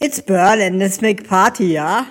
It's Berlin, let's make party, yeah?